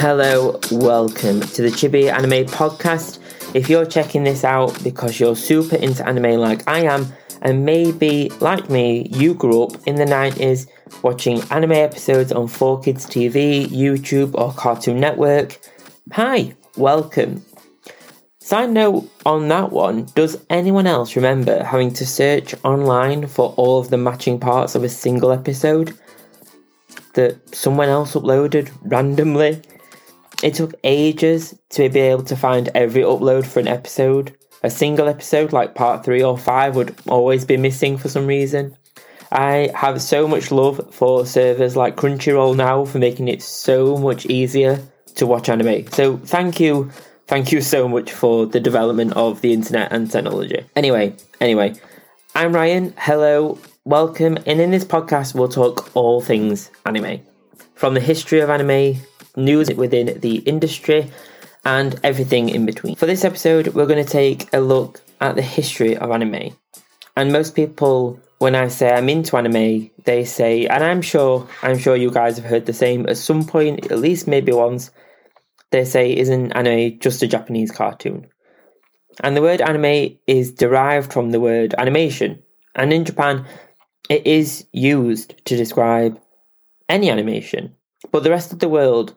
Hello, welcome to the Chibi Anime Podcast. If you're checking this out because you're super into anime like I am, and maybe, like me, you grew up in the 90s watching anime episodes on 4Kids TV, YouTube, or Cartoon Network, hi, welcome. Side note on that one, does anyone else remember having to search online for all of the matching parts of a single episode that someone else uploaded randomly? It took ages to be able to find every upload for an episode. A single episode, like part three or five, would always be missing for some reason. I have so much love for servers like Crunchyroll now for making it so much easier to watch anime. So thank you, thank you so much for the development of the internet and technology. Anyway, anyway, I'm Ryan. Hello, welcome. And in this podcast, we'll talk all things anime. From the history of anime, news within the industry, and everything in between. For this episode, we're going to take a look at the history of anime. And most people, when I say I'm into anime, they say, and I'm sure, I'm sure you guys have heard the same at some point, at least maybe once, they say, isn't anime just a Japanese cartoon? And the word anime is derived from the word animation. And in Japan, it is used to describe any animation. But the rest of the world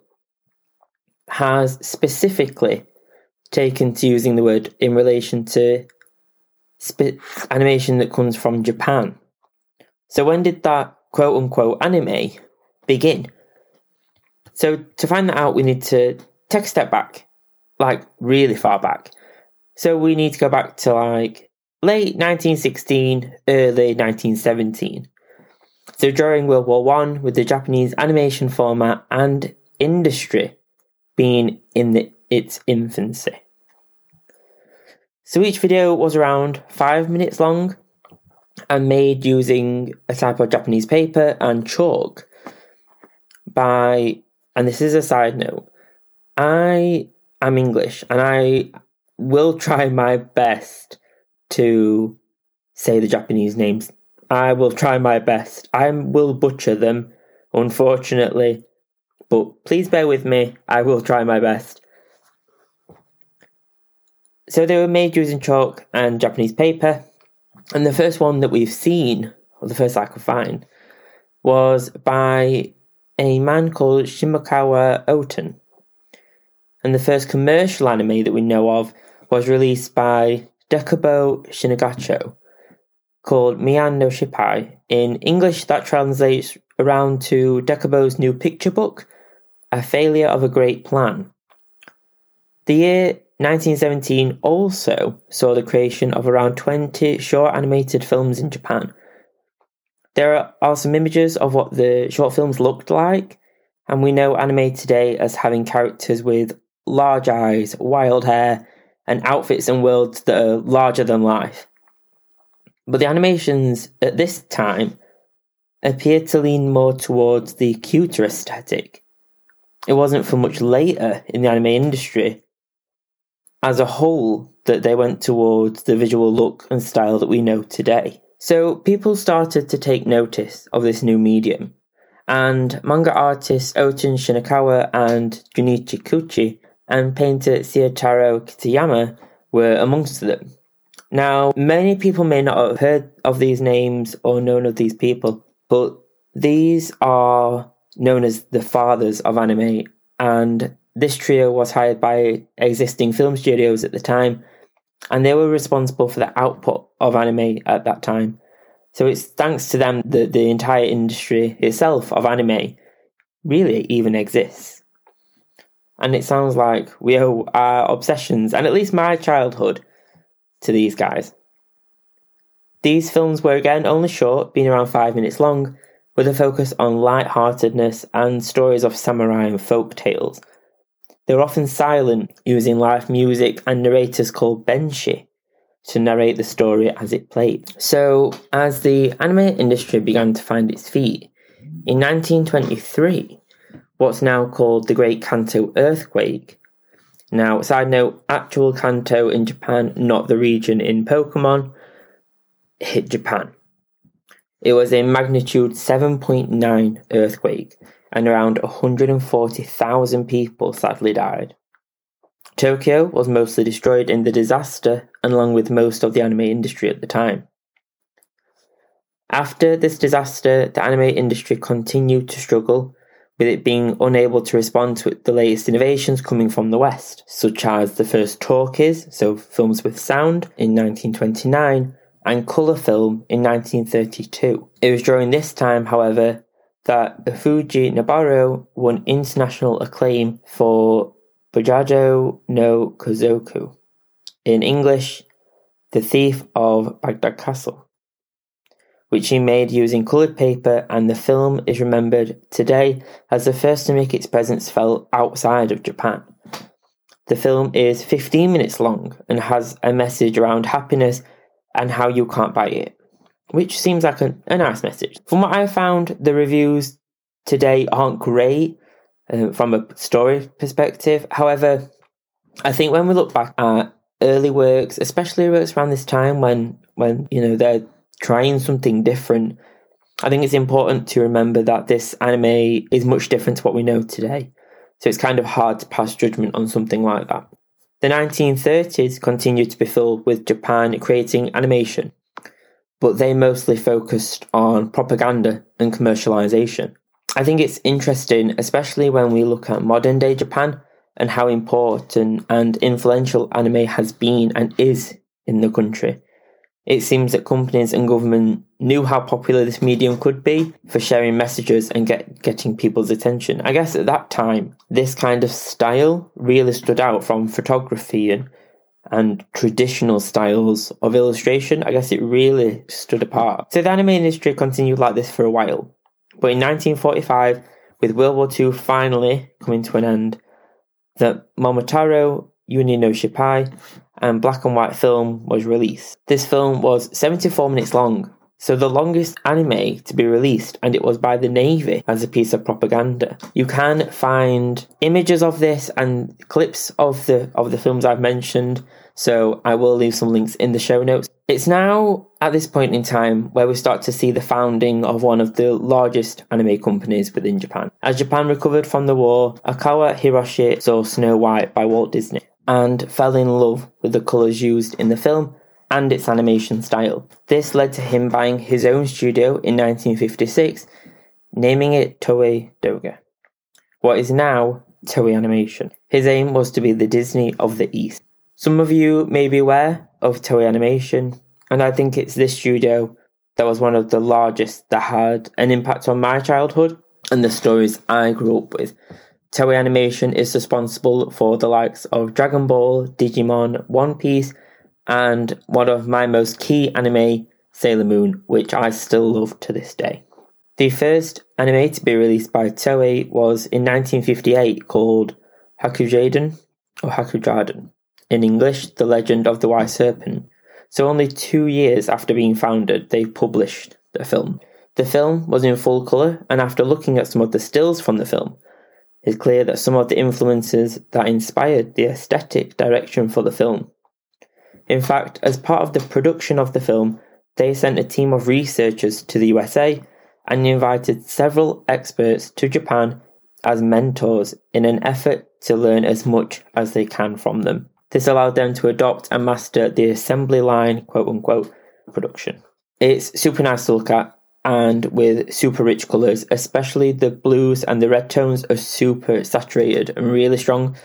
has specifically taken to using the word in relation to sp- animation that comes from Japan. So, when did that quote unquote anime begin? So, to find that out, we need to take a step back, like really far back. So, we need to go back to like late 1916, early 1917. So, during World War One, with the Japanese animation format and industry being in the, its infancy. So each video was around five minutes long and made using a type of Japanese paper and chalk by, and this is a side note, I am English and I will try my best to say the Japanese names. I will try my best. I will butcher them, unfortunately, but please bear with me, I will try my best. So they were made using chalk and Japanese paper, and the first one that we've seen, or the first I could find, was by a man called Shimokawa Oten. And the first commercial anime that we know of was released by Dekubo Shinagacho, called Mian no Shippai. In English, that translates around to Dekubo's new picture book, a failure of a great plan. The year 1917 also saw the creation of around 20 short animated films in Japan. There are some images of what the short films looked like, and we know anime today as having characters with large eyes, wild hair, and outfits and worlds that are larger than life. But the animations at this time appear to lean more towards the cuter aesthetic, it wasn't for much later in the anime industry as a whole that they went towards the visual look and style that we know today. So people started to take notice of this new medium, and manga artists Oten Shimokawa and Junichi Kouchi and painter Seitaro Kitayama were amongst them. Now, many people may not have heard of these names or known of these people, but these are known as the fathers of anime, and this trio was hired by existing film studios at the time, and they were responsible for the output of anime at that time. So it's thanks to them that the entire industry itself of anime really even exists. And it sounds like we owe our obsessions, and at least my childhood, to these guys. These films were again only short, being around five minutes long, with a focus on light-heartedness and stories of samurai and folk tales. They were often silent, using live music and narrators called benshi to narrate the story as it played. So, as the anime industry began to find its feet, in 1923, what's now called the Great Kanto Earthquake. Now, side note, actual Kanto in Japan, not the region in Pokemon, hit Japan. It was a magnitude 7.9 earthquake, and around 140,000 people sadly died. Tokyo was mostly destroyed in the disaster, along with most of the anime industry at the time. After this disaster, the anime industry continued to struggle, with it being unable to respond to the latest innovations coming from the West, such as the first talkies, so films with sound, in 1929, and colour film in 1932. It was during this time, however, that Ofuji Noburo won international acclaim for Bujado no Kozoku, in English, The Thief of Baghdad Castle which he made using coloured paper, and the film is remembered today as the first to make its presence felt outside of Japan. The film is 15 minutes long and has a message around happiness and how you can't buy it, which seems like a, a nice message. From what I found, the reviews today aren't great uh, from a story perspective. However, I think when we look back at early works, especially works around this time when when you know they're trying something different. I think it's important to remember that this anime is much different to what we know today. So it's kind of hard to pass judgment on something like that. The 1930s continued to be filled with Japan creating animation, but they mostly focused on propaganda and commercialization. I think it's interesting, especially when we look at modern day Japan and how important and influential anime has been and is in the country. It seems that companies and government knew how popular this medium could be for sharing messages and get, getting people's attention. I guess at that time, this kind of style really stood out from photography and and traditional styles of illustration. I guess it really stood apart. So the anime industry continued like this for a while. But in 1945, with World War II finally coming to an end, the Momotaro Union no Shippai and black and white film was released. This film was 74 minutes long, so the longest anime to be released, and it was by the Navy as a piece of propaganda. You can find images of this and clips of the of the films I've mentioned, so I will leave some links in the show notes. It's now at this point in time where we start to see the founding of one of the largest anime companies within Japan. As Japan recovered from the war, Okawa Hiroshi saw Snow White by Walt Disney and fell in love with the colours used in the film and its animation style. This led to him buying his own studio in 1956, naming it Toei Doga, what is now Toei Animation. His aim was to be the Disney of the East. Some of you may be aware of Toei Animation, and I think it's this studio that was one of the largest that had an impact on my childhood and the stories I grew up with. Toei Animation is responsible for the likes of Dragon Ball, Digimon, One Piece, and one of my most key anime, Sailor Moon, which I still love to this day. The first anime to be released by Toei was in 1958 called Hakujaden or Hakujaden. In English, The Legend of the White Serpent. So only two years after being founded, they published the film. The film was in full colour, and after looking at some of the stills from the film, it's clear that some of the influences that inspired the aesthetic direction for the film. In fact, as part of the production of the film, they sent a team of researchers to the USA and invited several experts to Japan as mentors in an effort to learn as much as they can from them. This allowed them to adopt and master the assembly line, quote unquote, production. It's super nice to look at, and with super rich colours, especially the blues and the red tones are super saturated and really strong.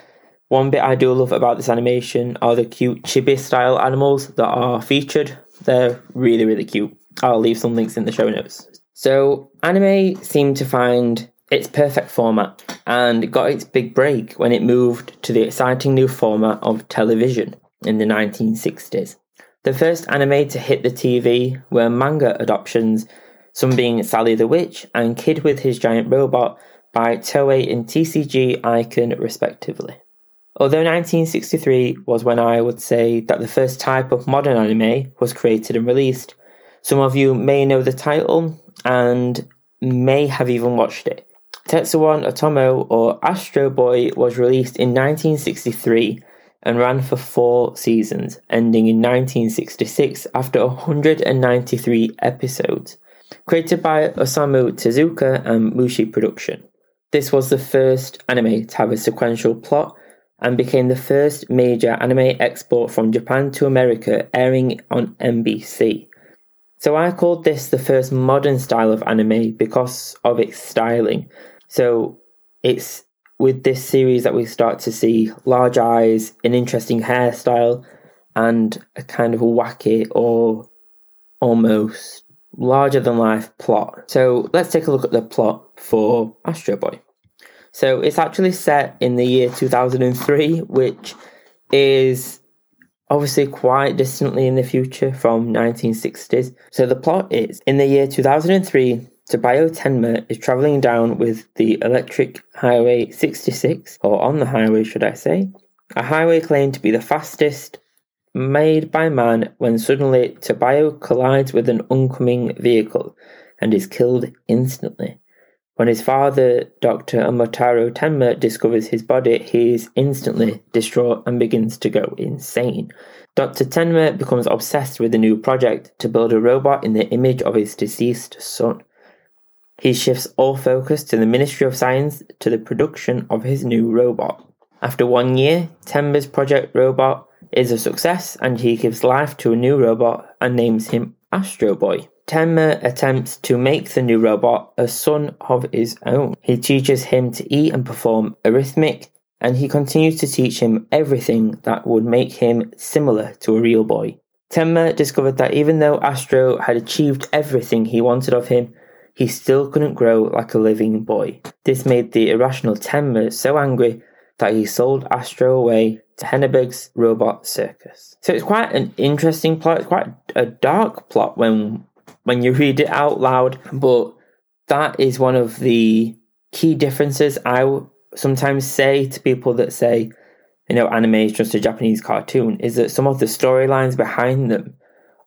One bit I do love about this animation are the cute chibi style animals that are featured. They're really, really cute. I'll leave some links in the show notes. So, anime seemed to find its perfect format and got its big break when it moved to the exciting new format of television in the 1960s. The first anime to hit the TV were manga adoptions some being Sally the Witch and Kid with His Giant Robot by Toei and TCG Icon, respectively. Although 1963 was when I would say that the first type of modern anime was created and released, some of you may know the title and may have even watched it. Tetsuwan Atomu or Astro Boy was released in 1963 and ran for four seasons, ending in 1966 after 193 episodes created by Osamu Tezuka and Mushi Production. This was the first anime to have a sequential plot and became the first major anime export from Japan to America, airing on NBC. So I called this the first modern style of anime because of its styling. So it's with this series that we start to see large eyes, an interesting hairstyle, and a kind of wacky or almost larger than life plot. So let's take a look at the plot for Astro Boy. So it's actually set in the year 2003, which is obviously quite distantly in the future from 1960s. So the plot is in the year 2003, Tobio Tenma is traveling down with the electric highway 66, or on the highway, should I say, a highway claimed to be the fastest made by man when suddenly Tobio collides with an oncoming vehicle and is killed instantly. When his father, Dr. Umataro Tenma, discovers his body, he is instantly distraught and begins to go insane. Dr. Tenma becomes obsessed with a new project to build a robot in the image of his deceased son. He shifts all focus to the Ministry of Science to the production of his new robot. After one year, Tenma's project robot is a success and he gives life to a new robot and names him Astro Boy. Tenma attempts to make the new robot a son of his own. He teaches him to eat and perform arithmetic, and he continues to teach him everything that would make him similar to a real boy. Tenma discovered that even though Astro had achieved everything he wanted of him, he still couldn't grow like a living boy. This made the irrational Tenma so angry that he sold Astro away Henneberg's robot circus. So it's quite an interesting plot, it's quite a dark plot when when you read it out loud. But that is one of the key differences I sometimes say to people that say, you know, anime is just a Japanese cartoon, is that some of the storylines behind them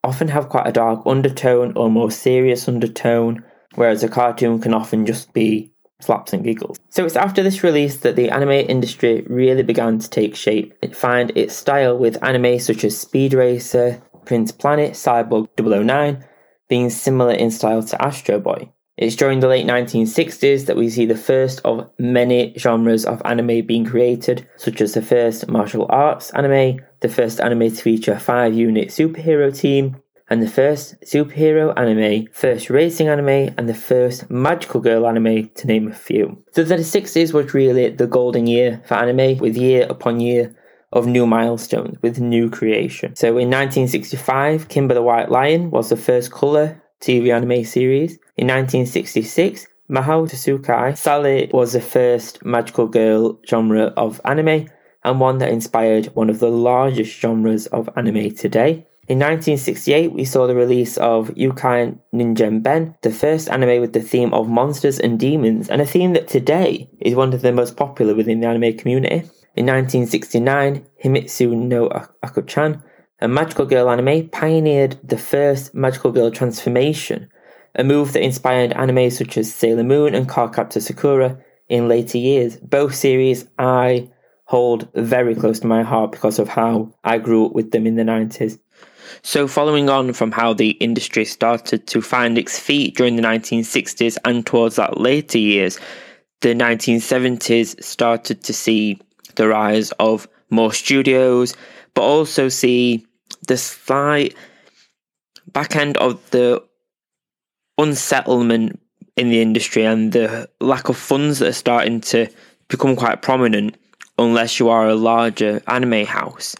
often have quite a dark undertone or more serious undertone, whereas a cartoon can often just be slaps and giggles. So it's after this release that the anime industry really began to take shape. It find its style with anime such as Speed Racer, Prince Planet, Cyborg 009, being similar in style to Astro Boy. It's during the late 1960s that we see the first of many genres of anime being created, such as the first martial arts anime, the first anime to feature a five unit superhero team, and the first superhero anime, first racing anime, and the first magical girl anime, to name a few. So the 60s was really the golden year for anime, with year upon year of new milestones with new creation. So in 1965, Kimba the White Lion was the first colour TV anime series. In 1966, Mahou Tsukai Sally was the first magical girl genre of anime and one that inspired one of the largest genres of anime today. In 1968, we saw the release of Yukai Ninja Ben, the first anime with the theme of monsters and demons, and a theme that today is one of the most popular within the anime community. In 1969, Himitsu no Akko-chan, a magical girl anime, pioneered the first magical girl transformation, a move that inspired anime such as Sailor Moon and Cardcaptor Sakura in later years. Both series I hold very close to my heart because of how I grew up with them in the 90s. So, following on from how the industry started to find its feet during the 1960s and towards that later years, the 1970s started to see the rise of more studios, but also see the slight back end of the unsettlement in the industry and the lack of funds that are starting to become quite prominent unless you are a larger anime house.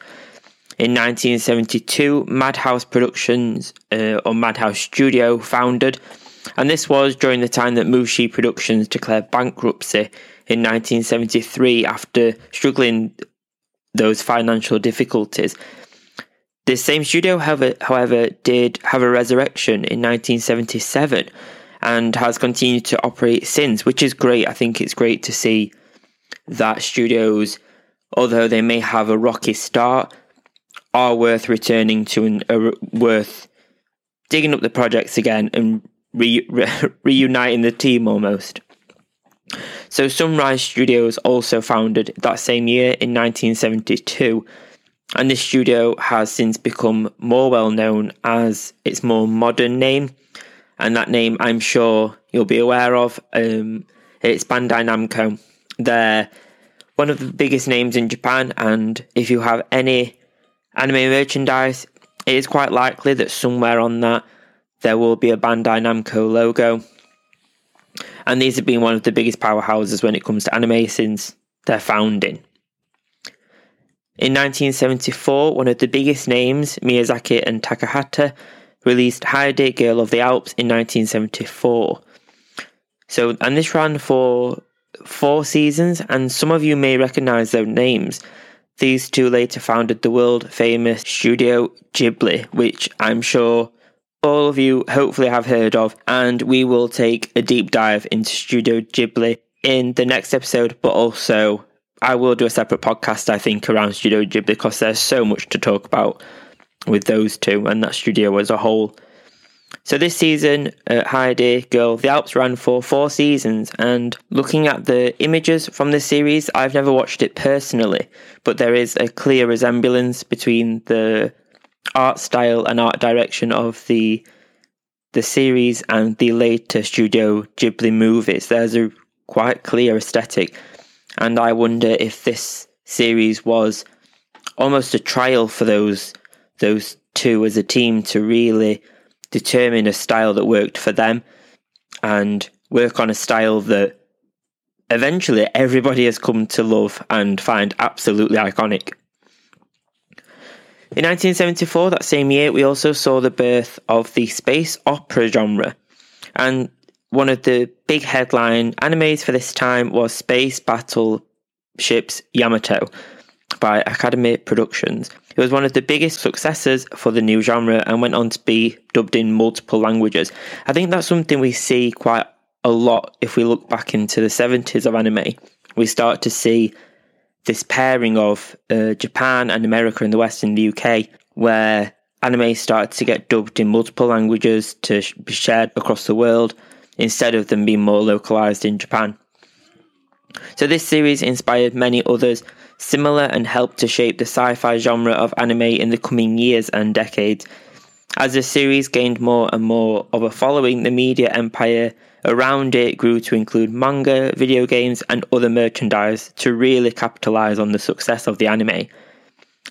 In 1972, Madhouse Productions uh, or Madhouse Studio founded, and this was during the time that Mushi Productions declared bankruptcy in 1973 after struggling those financial difficulties. This same studio, however, however, did have a resurrection in 1977 and has continued to operate since, which is great. I think it's great to see that studios, although they may have a rocky start, are worth returning to and are worth digging up the projects again and re- re- reuniting the team almost. So Sunrise Studios also founded that same year in 1972, and this studio has since become more well known as its more modern name, and that name I'm sure you'll be aware of. Um, It's Bandai Namco. They're one of the biggest names in Japan, and if you have any anime merchandise, it is quite likely that somewhere on that there will be a Bandai Namco logo. And these have been one of the biggest powerhouses when it comes to anime since their founding. In 1974, one of the biggest names, Miyazaki and Takahata, released Heidi Girl of the Alps in 1974. So, and this ran for four seasons, and some of you may recognize their names. These two later founded the world famous Studio Ghibli, which I'm sure all of you hopefully have heard of, and we will take a deep dive into Studio Ghibli in the next episode, but also I will do a separate podcast, I think, around Studio Ghibli because there's so much to talk about with those two and that studio as a whole. So this season at Heidi Girl, the Alps ran for four seasons, and looking at the images from the series, I've never watched it personally, but there is a clear resemblance between the art style and art direction of the the series and the later Studio Ghibli movies. There's a quite clear aesthetic, and I wonder if this series was almost a trial for those those two as a team to really determine a style that worked for them and work on a style that eventually everybody has come to love and find absolutely iconic. In 1974, that same year, we also saw the birth of the space opera genre. And one of the big headline animes for this time was Space Battle Ships Yamato by Academy Productions. It was one of the biggest successes for the new genre and went on to be dubbed in multiple languages. I think that's something we see quite a lot if we look back into the 70s of anime. We start to see this pairing of uh, Japan and America and the West and the UK, where anime started to get dubbed in multiple languages to be shared across the world instead of them being more localized in Japan. So, this series inspired many others similar and helped to shape the sci fi genre of anime in the coming years and decades. As the series gained more and more of a following, the media empire around it grew to include manga, video games, and other merchandise to really capitalize on the success of the anime.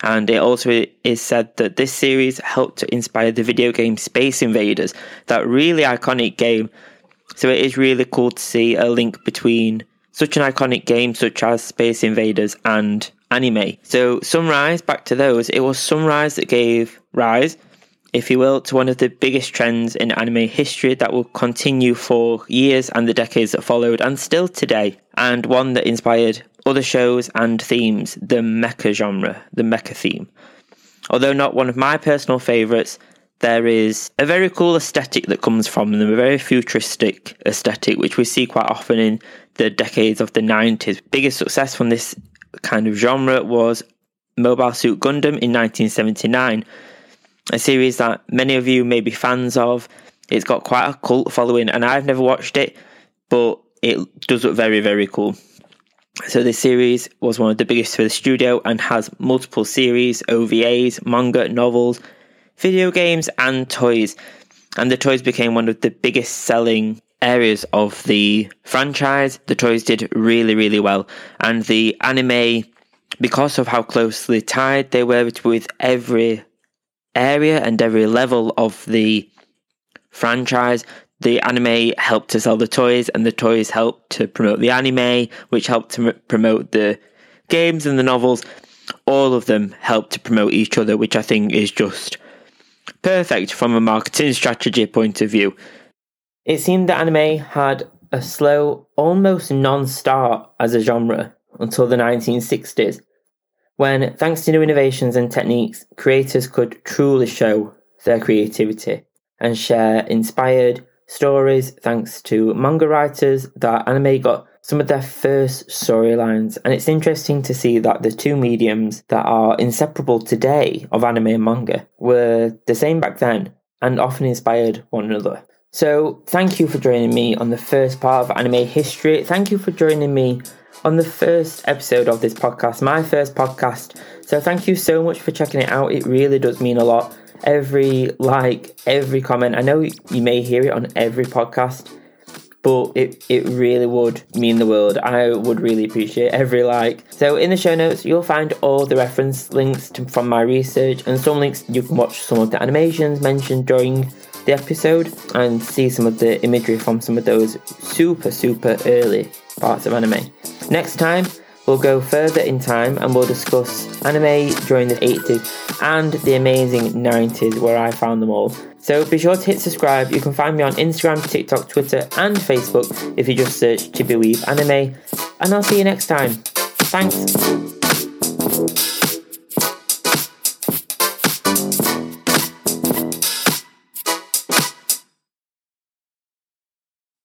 And it also is said that this series helped to inspire the video game Space Invaders, that really iconic game. So it is really cool to see a link between such an iconic game such as Space Invaders and anime. So, Sunrise, back to those, it was Sunrise that gave rise, if you will, to one of the biggest trends in anime history that will continue for years and the decades that followed, and still today, and one that inspired other shows and themes, the mecha genre, the mecha theme. Although not one of my personal favourites, there is a very cool aesthetic that comes from them, a very futuristic aesthetic, which we see quite often in the decades of the 90s. Biggest success from this kind of genre was Mobile Suit Gundam in 1979, a series that many of you may be fans of. It's got quite a cult following, and I've never watched it, but it does look very, very cool. So this series was one of the biggest for the studio and has multiple series, OVAs, manga, novels, video games, and toys. And the toys became one of the biggest selling areas of the franchise. The toys did really, really well. And the anime, because of how closely tied they were with every area and every level of the franchise, the anime helped to sell the toys, and the toys helped to promote the anime, which helped to promote the games and the novels. All of them helped to promote each other, which I think is just perfect from a marketing strategy point of view. It seemed that anime had a slow, almost non start as a genre until the 1960s, when, thanks to new innovations and techniques, creators could truly show their creativity and share inspired stories thanks to manga writers that anime got some of their first storylines. And it's interesting to see that the two mediums that are inseparable today of anime and manga were the same back then and often inspired one another. So, thank you for joining me on the first part of anime history. Thank you for joining me on the first episode of this podcast, my first podcast. So, thank you so much for checking it out. It really does mean a lot. Every like, every comment, I know you may hear it on every podcast. But it, it really would mean the world. I would really appreciate every like. So in the show notes, you'll find all the reference links to, from my research and some links you can watch some of the animations mentioned during the episode and see some of the imagery from some of those super, super early parts of anime. Next time, we'll go further in time and we'll discuss anime during the 80s and the amazing 90s where I found them all. So be sure to hit subscribe. You can find me on Instagram, TikTok, Twitter, and Facebook if you just search Chibi Weave Anime. And I'll see you next time. Thanks.